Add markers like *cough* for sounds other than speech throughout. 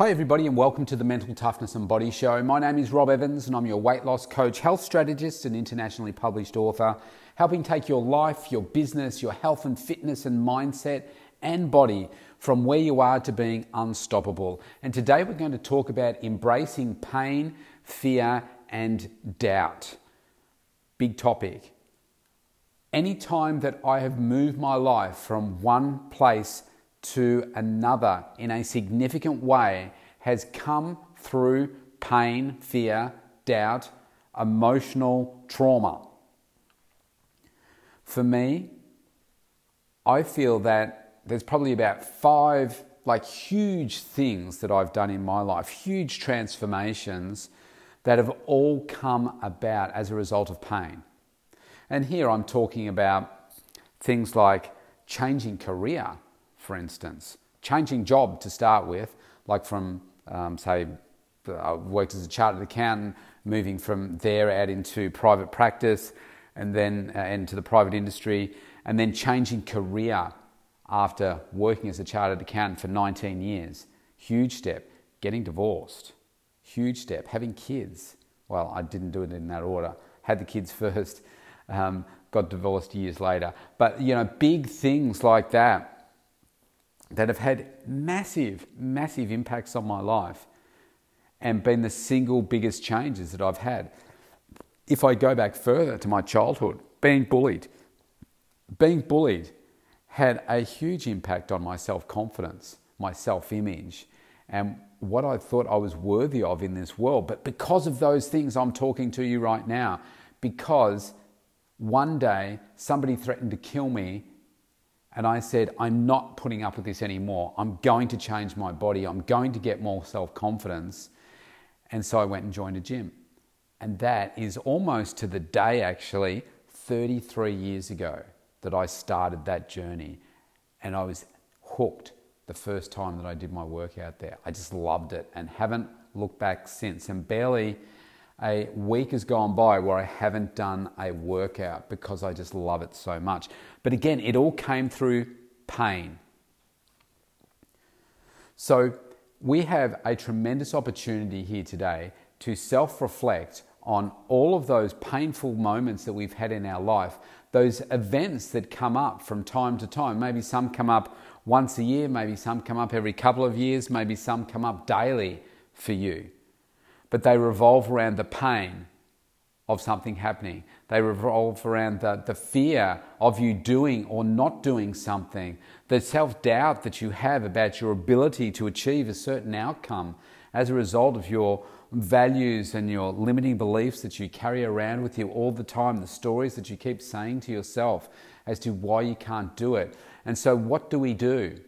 Hi, everybody, and welcome to the Mental Toughness and Body Show. My name is Rob Evans, and I'm your weight loss coach, health strategist, and internationally published author, helping take your life, your business, your health and fitness and mindset and body from where you are to being unstoppable. And today we're going to talk about embracing pain, fear, and doubt. Big topic. Any time that I have moved my life from one place to another in a significant way has come through pain, fear, doubt, emotional trauma. For me, I feel that there's probably about five like huge things that I've done in my life, huge transformations that have all come about as a result of pain. And here I'm talking about things like changing career for instance. Changing job to start with, like from, um, say, I worked as a chartered accountant, moving from there out into private practice and then uh, into the private industry, and then changing career after working as a chartered accountant for 19 years. Huge step. Getting divorced. Huge step. Having kids. Well, I didn't do it in that order. Had the kids *laughs* first, um, got divorced years later. But, you know, big things like that that have had massive, massive impacts on my life and been the single biggest changes that I've had. If I go back further to my childhood, being bullied, being bullied had a huge impact on my self confidence, my self image, and what I thought I was worthy of in this world. But because of those things, I'm talking to you right now, because one day somebody threatened to kill me and I said, I'm not putting up with this anymore. I'm going to change my body. I'm going to get more self confidence. And so I went and joined a gym. And that is almost to the day, actually, 33 years ago that I started that journey. And I was hooked the first time that I did my workout there. I just loved it and haven't looked back since. And barely a week has gone by where I haven't done a workout because I just love it so much. But again, it all came through pain. So we have a tremendous opportunity here today to self reflect on all of those painful moments that we've had in our life, those events that come up from time to time. Maybe some come up once a year, maybe some come up every couple of years, maybe some come up daily for you but they revolve around the pain of something happening. They revolve around the, the fear of you doing or not doing something, the self doubt that you have about your ability to achieve a certain outcome as a result of your values and your limiting beliefs that you carry around with you all the time, the stories that you keep saying to yourself as to why you can't do it. And so, what do we do?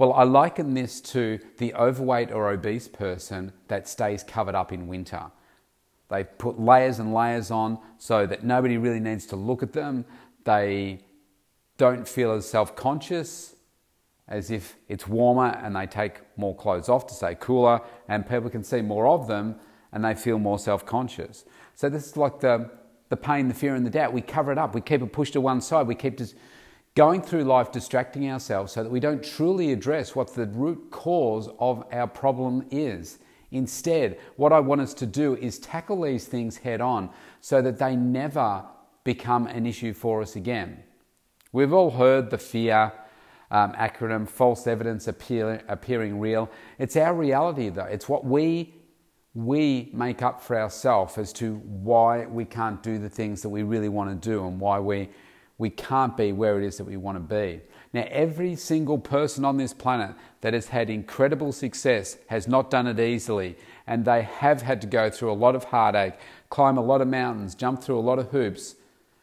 Well, I liken this to the overweight or obese person that stays covered up in winter. They put layers and layers on so that nobody really needs to look at them. They don't feel as self conscious as if it's warmer and they take more clothes off to stay cooler, and people can see more of them and they feel more self conscious. So, this is like the, the pain, the fear, and the doubt. We cover it up, we keep it pushed to one side, we keep just going through life distracting ourselves so that we don't truly address what the root cause of our problem is. Instead, what I want us to do is tackle these things head on so that they never become an issue for us again. We've all heard the fear um, acronym, false evidence appear, appearing real. It's our reality, though. It's what we we make up for ourselves as to why we can't do the things that we really want to do and why we we can't be where it is that we want to be. Now, every single person on this planet that has had incredible success has not done it easily, and they have had to go through a lot of heartache, climb a lot of mountains, jump through a lot of hoops,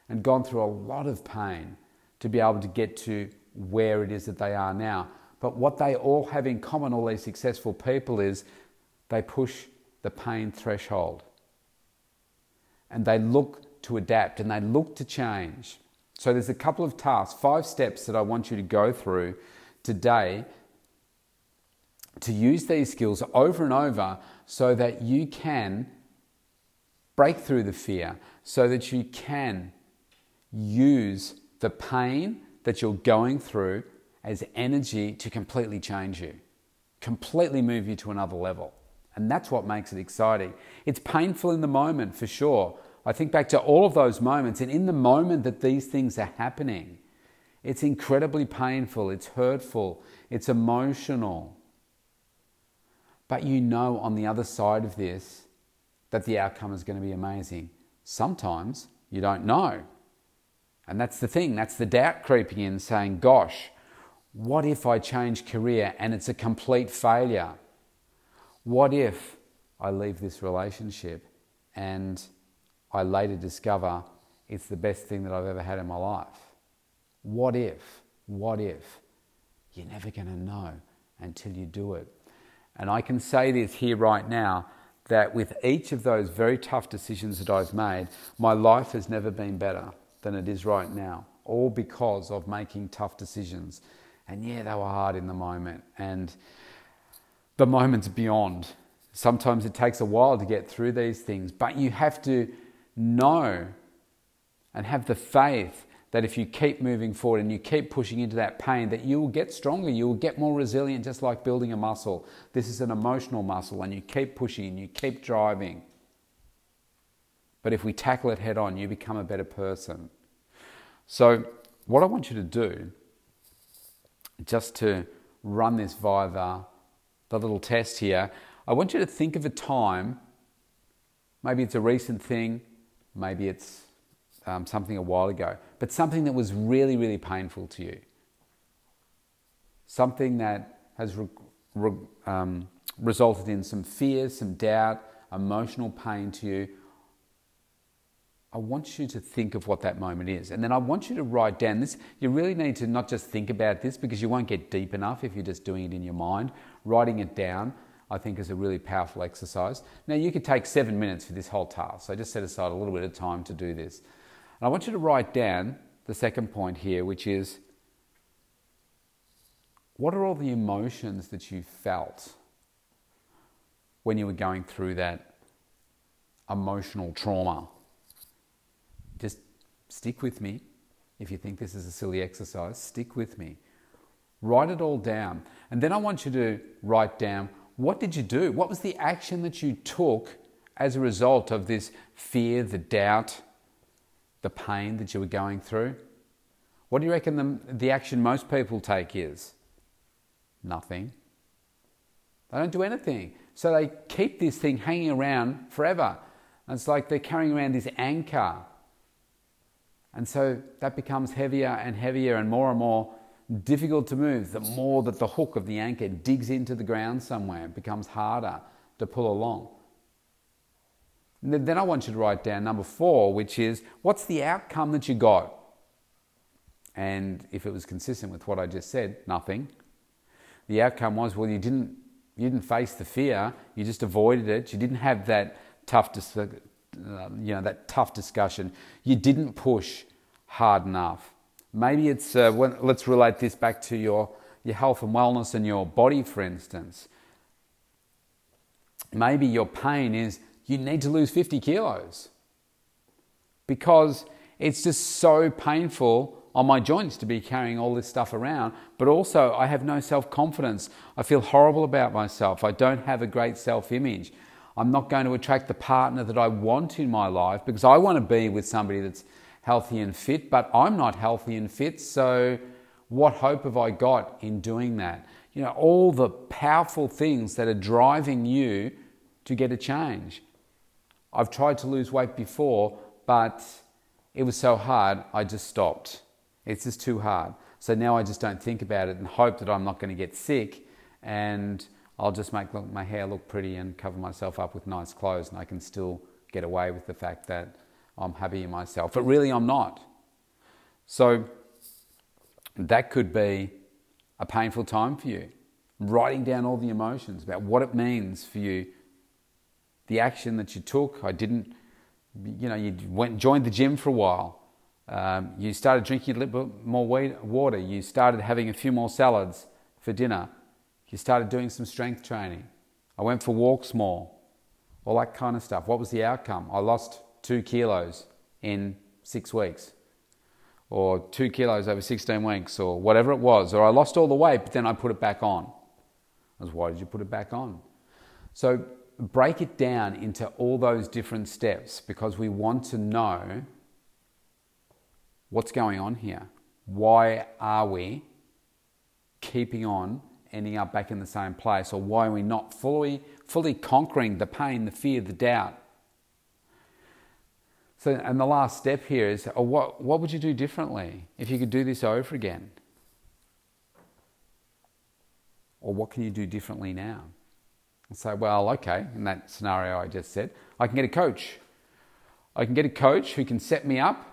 and gone through a lot of pain to be able to get to where it is that they are now. But what they all have in common, all these successful people, is they push the pain threshold and they look to adapt and they look to change. So there's a couple of tasks, five steps that I want you to go through today to use these skills over and over so that you can break through the fear, so that you can use the pain that you're going through as energy to completely change you. completely move you to another level. And that's what makes it exciting. It's painful in the moment for sure. I think back to all of those moments, and in the moment that these things are happening, it's incredibly painful, it's hurtful, it's emotional. But you know on the other side of this that the outcome is going to be amazing. Sometimes you don't know. And that's the thing, that's the doubt creeping in, saying, Gosh, what if I change career and it's a complete failure? What if I leave this relationship and I later discover it's the best thing that I've ever had in my life? What if? What if? You're never going to know until you do it. And I can say this here right now that with each of those very tough decisions that I've made, my life has never been better than it is right now, all because of making tough decisions. And yeah, they were hard in the moment, and the moment's beyond. Sometimes it takes a while to get through these things, but you have to know and have the faith that if you keep moving forward and you keep pushing into that pain that you will get stronger you will get more resilient just like building a muscle. This is an emotional muscle and you keep pushing you keep driving. But if we tackle it head on you become a better person. So what i want you to do just to run this via the, the little test here i want you to think of a time maybe it's a recent thing maybe it's um, something a while ago, but something that was really, really painful to you. Something that has re- re- um, resulted in some fear, some doubt, emotional pain to you. I want you to think of what that moment is. And then I want you to write down this. You really need to not just think about this because you won't get deep enough if you're just doing it in your mind. Writing it down, I think, is a really powerful exercise. Now, you could take seven minutes for this whole task. So just set aside a little bit of time to do this. And I want you to write down the second point here, which is what are all the emotions that you felt when you were going through that emotional trauma? Just stick with me. If you think this is a silly exercise, stick with me. Write it all down. And then I want you to write down what did you do? What was the action that you took as a result of this fear, the doubt, the pain that you were going through? What do you reckon the, the action most people take is? Nothing. They don't do anything. So they keep this thing hanging around forever. And it's like they're carrying around this anchor. And so that becomes heavier and heavier and more and more difficult to move the more that the hook of the anchor digs into the ground somewhere. It becomes harder to pull along. Then I want you to write down number four, which is what's the outcome that you got? And if it was consistent with what I just said, nothing. The outcome was well, you didn't you didn't face the fear, you just avoided it. You didn't have that tough, dis- uh, you know, that tough discussion. You didn't push hard enough. Maybe it's uh, when, let's relate this back to your your health and wellness and your body, for instance. Maybe your pain is you need to lose 50 kilos because it's just so painful on my joints to be carrying all this stuff around. But also, I have no self confidence. I feel horrible about myself. I don't have a great self image. I'm not going to attract the partner that I want in my life because I want to be with somebody that's healthy and fit, but I'm not healthy and fit. So, what hope have I got in doing that? You know, all the powerful things that are driving you to get a change. I've tried to lose weight before, but it was so hard, I just stopped. It's just too hard. So now I just don't think about it and hope that I'm not going to get sick and I'll just make my hair look pretty and cover myself up with nice clothes and I can still get away with the fact that I'm happy in myself. But really, I'm not. So that could be a painful time for you. Writing down all the emotions about what it means for you the action that you took. I didn't, you know, you went joined the gym for a while. Um, you started drinking a little bit more water. You started having a few more salads for dinner. You started doing some strength training. I went for walks more. All that kind of stuff. What was the outcome? I lost two kilos in six weeks, or two kilos over 16 weeks, or whatever it was. Or I lost all the weight, but then I put it back on. As why did you put it back on? So break it down into all those different steps because we want to know what's going on here. Why are we keeping on ending up back in the same place? Or why are we not fully, fully conquering the pain, the fear, the doubt? So, and the last step here is oh, what, what would you do differently if you could do this over again? Or what can you do differently now? And say, well, okay, in that scenario I just said, I can get a coach. I can get a coach who can set me up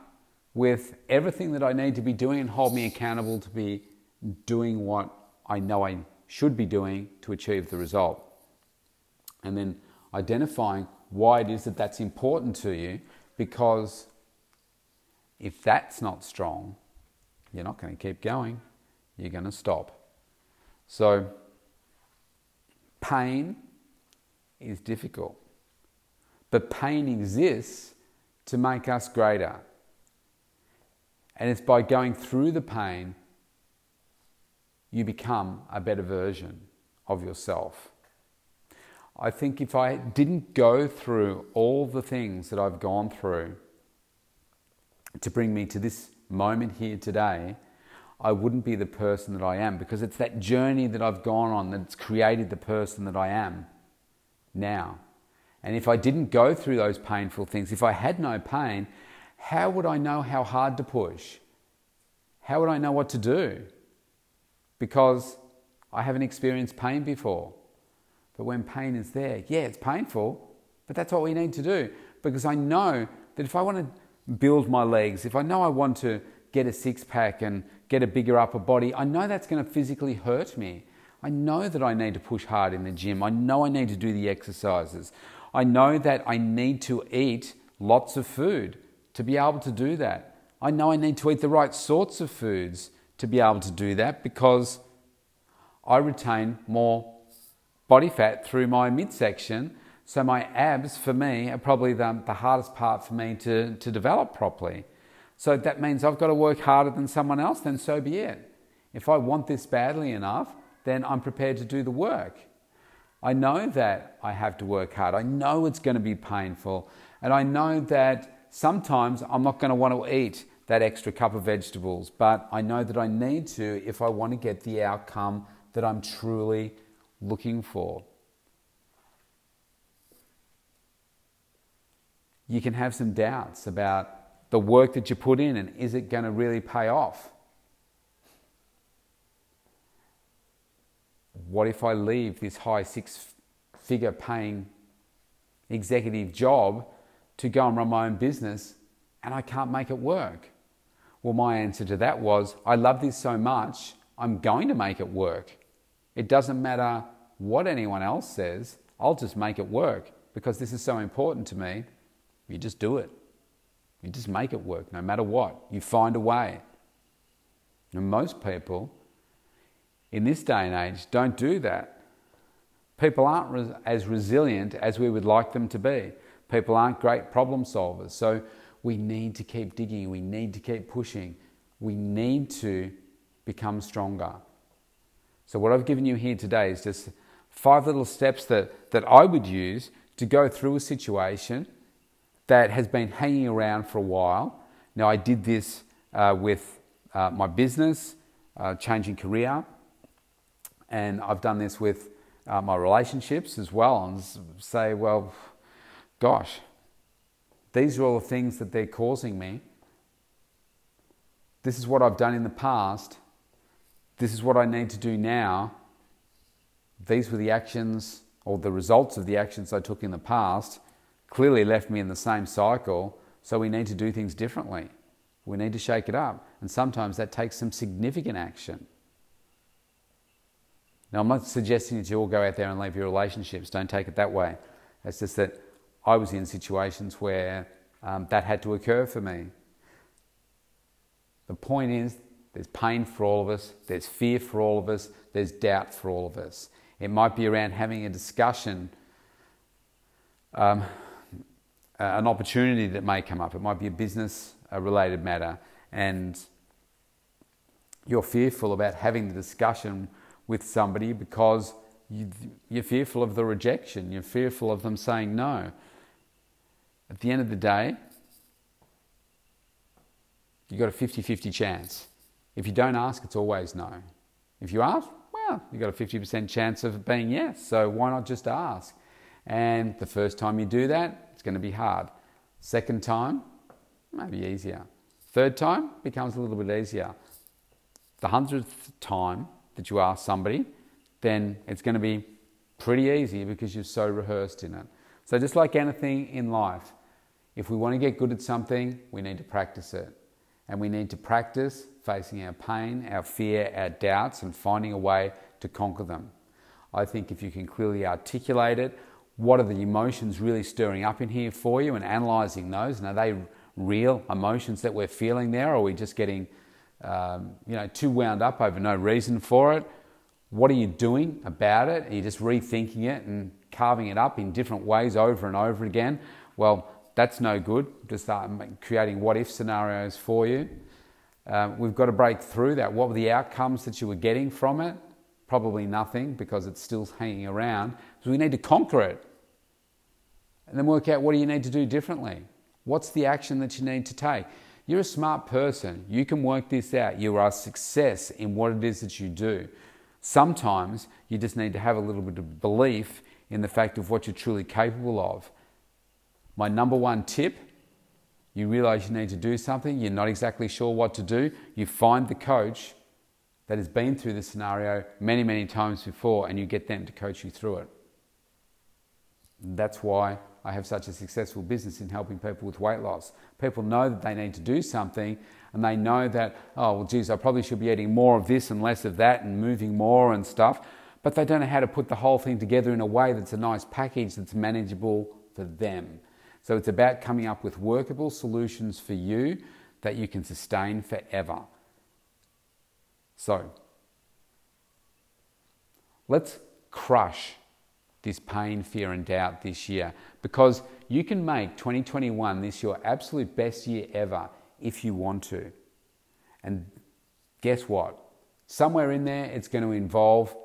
with everything that I need to be doing and hold me accountable to be doing what I know I should be doing to achieve the result. And then identifying why it is that that's important to you because if that's not strong, you're not going to keep going, you're going to stop. So, pain is difficult, but pain exists to make us greater. And it's by going through the pain you become a better version of yourself. I think if I didn't go through all the things that I've gone through to bring me to this moment here today, I wouldn't be the person that I am because it's that journey that I've gone on that's created the person that I am now. And if I didn't go through those painful things, if I had no pain, how would I know how hard to push? How would I know what to do? Because I haven't experienced pain before. But when pain is there, yeah, it's painful, but that's what we need to do. Because I know that if I want to build my legs, if I know I want to get a six pack and get a bigger upper body, I know that's going to physically hurt me. I know that I need to push hard in the gym. I know I need to do the exercises. I know that I need to eat lots of food to be able to do that. I know I need to eat the right sorts of foods to be able to do that because I retain more body fat through my midsection. So my abs for me are probably the, the hardest part for me to, to develop properly. So that means I've got to work harder than someone else, then so be it. If I want this badly enough, then I'm prepared to do the work. I know that I have to work hard. I know it's going to be painful. And I know that sometimes I'm not going to want to eat that extra cup of vegetables, but I know that I need to if I want to get the outcome that I'm truly looking for. You can have some doubts about the work that you put in and is it going to really pay off? What if I leave this high six figure paying executive job to go and run my own business and I can't make it work? Well, my answer to that was I love this so much, I'm going to make it work. It doesn't matter what anyone else says, I'll just make it work because this is so important to me. You just do it. You just make it work no matter what. You find a way. And most people in this day and age don't do that. People aren't res- as resilient as we would like them to be. People aren't great problem solvers. So we need to keep digging, we need to keep pushing, we need to become stronger. So, what I've given you here today is just five little steps that, that I would use to go through a situation that has been hanging around for a while. Now, I did this uh, with uh, my business, uh, changing career, and I've done this with uh, my relationships as well, and say, well, gosh, these are all the things that they're causing me. This is what I've done in the past. This is what I need to do now. These were the actions or the results of the actions I took in the past. Clearly left me in the same cycle, so we need to do things differently. We need to shake it up. And sometimes that takes some significant action. Now, I'm not suggesting that you all go out there and leave your relationships. Don't take it that way. It's just that I was in situations where um, that had to occur for me. The point is, there's pain for all of us, there's fear for all of us, there's doubt for all of us. It might be around having a discussion, um, an opportunity that may come up. It might be a business related matter, and you're fearful about having the discussion with somebody because you, you're fearful of the rejection, you're fearful of them saying no. At the end of the day, you've got a 50 50 chance. If you don't ask, it's always no. If you ask, you've got a 50% chance of being yes. So why not just ask? And the first time you do that, it's going to be hard. Second time, maybe easier. Third time becomes a little bit easier. The hundredth time that you ask somebody, then it's going to be pretty easy because you're so rehearsed in it. So, just like anything in life, if we want to get good at something, we need to practice it. And we need to practice facing our pain, our fear, our doubts, and finding a way to conquer them. I think if you can clearly articulate it, what are the emotions really stirring up in here for you and analyzing those? And are they real emotions that we're feeling there, or are we just getting um, you know, too wound up over no reason for it? What are you doing about it? Are you just rethinking it and carving it up in different ways over and over again? Well, that's no good to start creating what if scenarios for you. Um, we've got to break through that. What were the outcomes that you were getting from it? Probably nothing because it's still hanging around. So we need to conquer it and then work out what do you need to do differently. What's the action that you need to take? You're a smart person. You can work this out. You are a success in what it is that you do. Sometimes you just need to have a little bit of belief in the fact of what you're truly capable of. My number one tip you realize you need to do something, you're not exactly sure what to do, you find the coach that has been through the scenario many, many times before, and you get them to coach you through it. That's why I have such a successful business in helping people with weight loss. People know that they need to do something and they know that, oh, well, geez, I probably should be eating more of this and less of that and moving more and stuff, but they don't know how to put the whole thing together in a way that's a nice package that's manageable for them. So it's about coming up with workable solutions for you that you can sustain forever. So, let's crush this pain, fear, and doubt this year because you can make 2021 this your absolute best year ever if you want to. And guess what? Somewhere in there, it's going to involve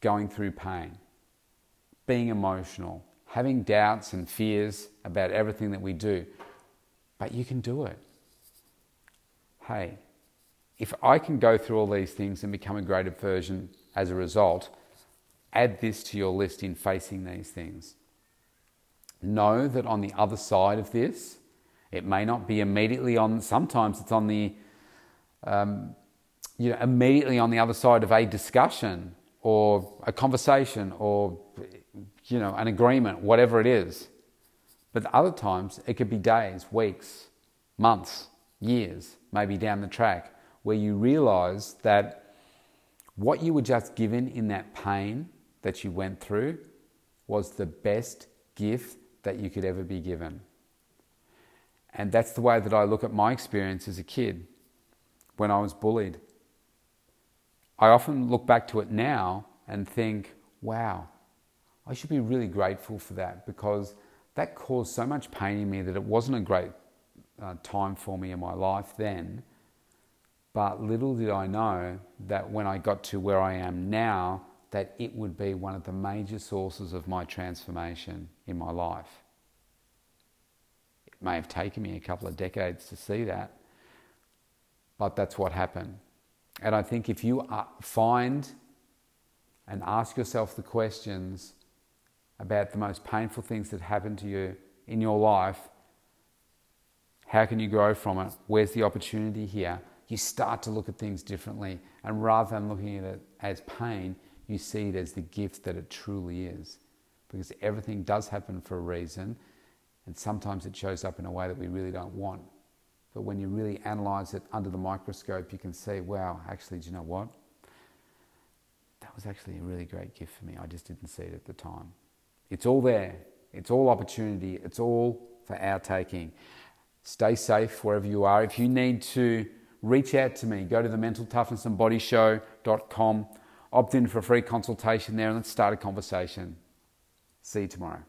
going through pain, being emotional, having doubts and fears about everything that we do. But you can do it. Hey, if I can go through all these things and become a greater version as a result, add this to your list in facing these things. Know that on the other side of this, it may not be immediately on, sometimes it's on the, um, you know, immediately on the other side of a discussion or a conversation or, you know, an agreement, whatever it is. But other times it could be days, weeks, months, years, maybe down the track, where you realize that what you were just given in that pain that you went through was the best gift that you could ever be given. And that's the way that I look at my experience as a kid when I was bullied. I often look back to it now and think, wow, I should be really grateful for that because that caused so much pain in me that it wasn't a great uh, time for me in my life then. But little did I know that when I got to where I am now, that it would be one of the major sources of my transformation in my life. It may have taken me a couple of decades to see that, but that's what happened. And I think if you uh, find and ask yourself the questions about the most painful things that happened to you in your life, how can you grow from it? Where's the opportunity here? You start to look at things differently. And rather than looking at it as pain, you see it as the gift that it truly is. Because everything does happen for a reason, and sometimes it shows up in a way that we really don't want. But when you really analyze it under the microscope, you can see, wow, actually, do you know what? That was actually a really great gift for me. I just didn't see it at the time. It's all there, it's all opportunity, it's all for our taking. Stay safe wherever you are. If you need to reach out to me, go to the mentaltoughnessandbodyshow.com opt in for a free consultation there and let's start a conversation. See you tomorrow.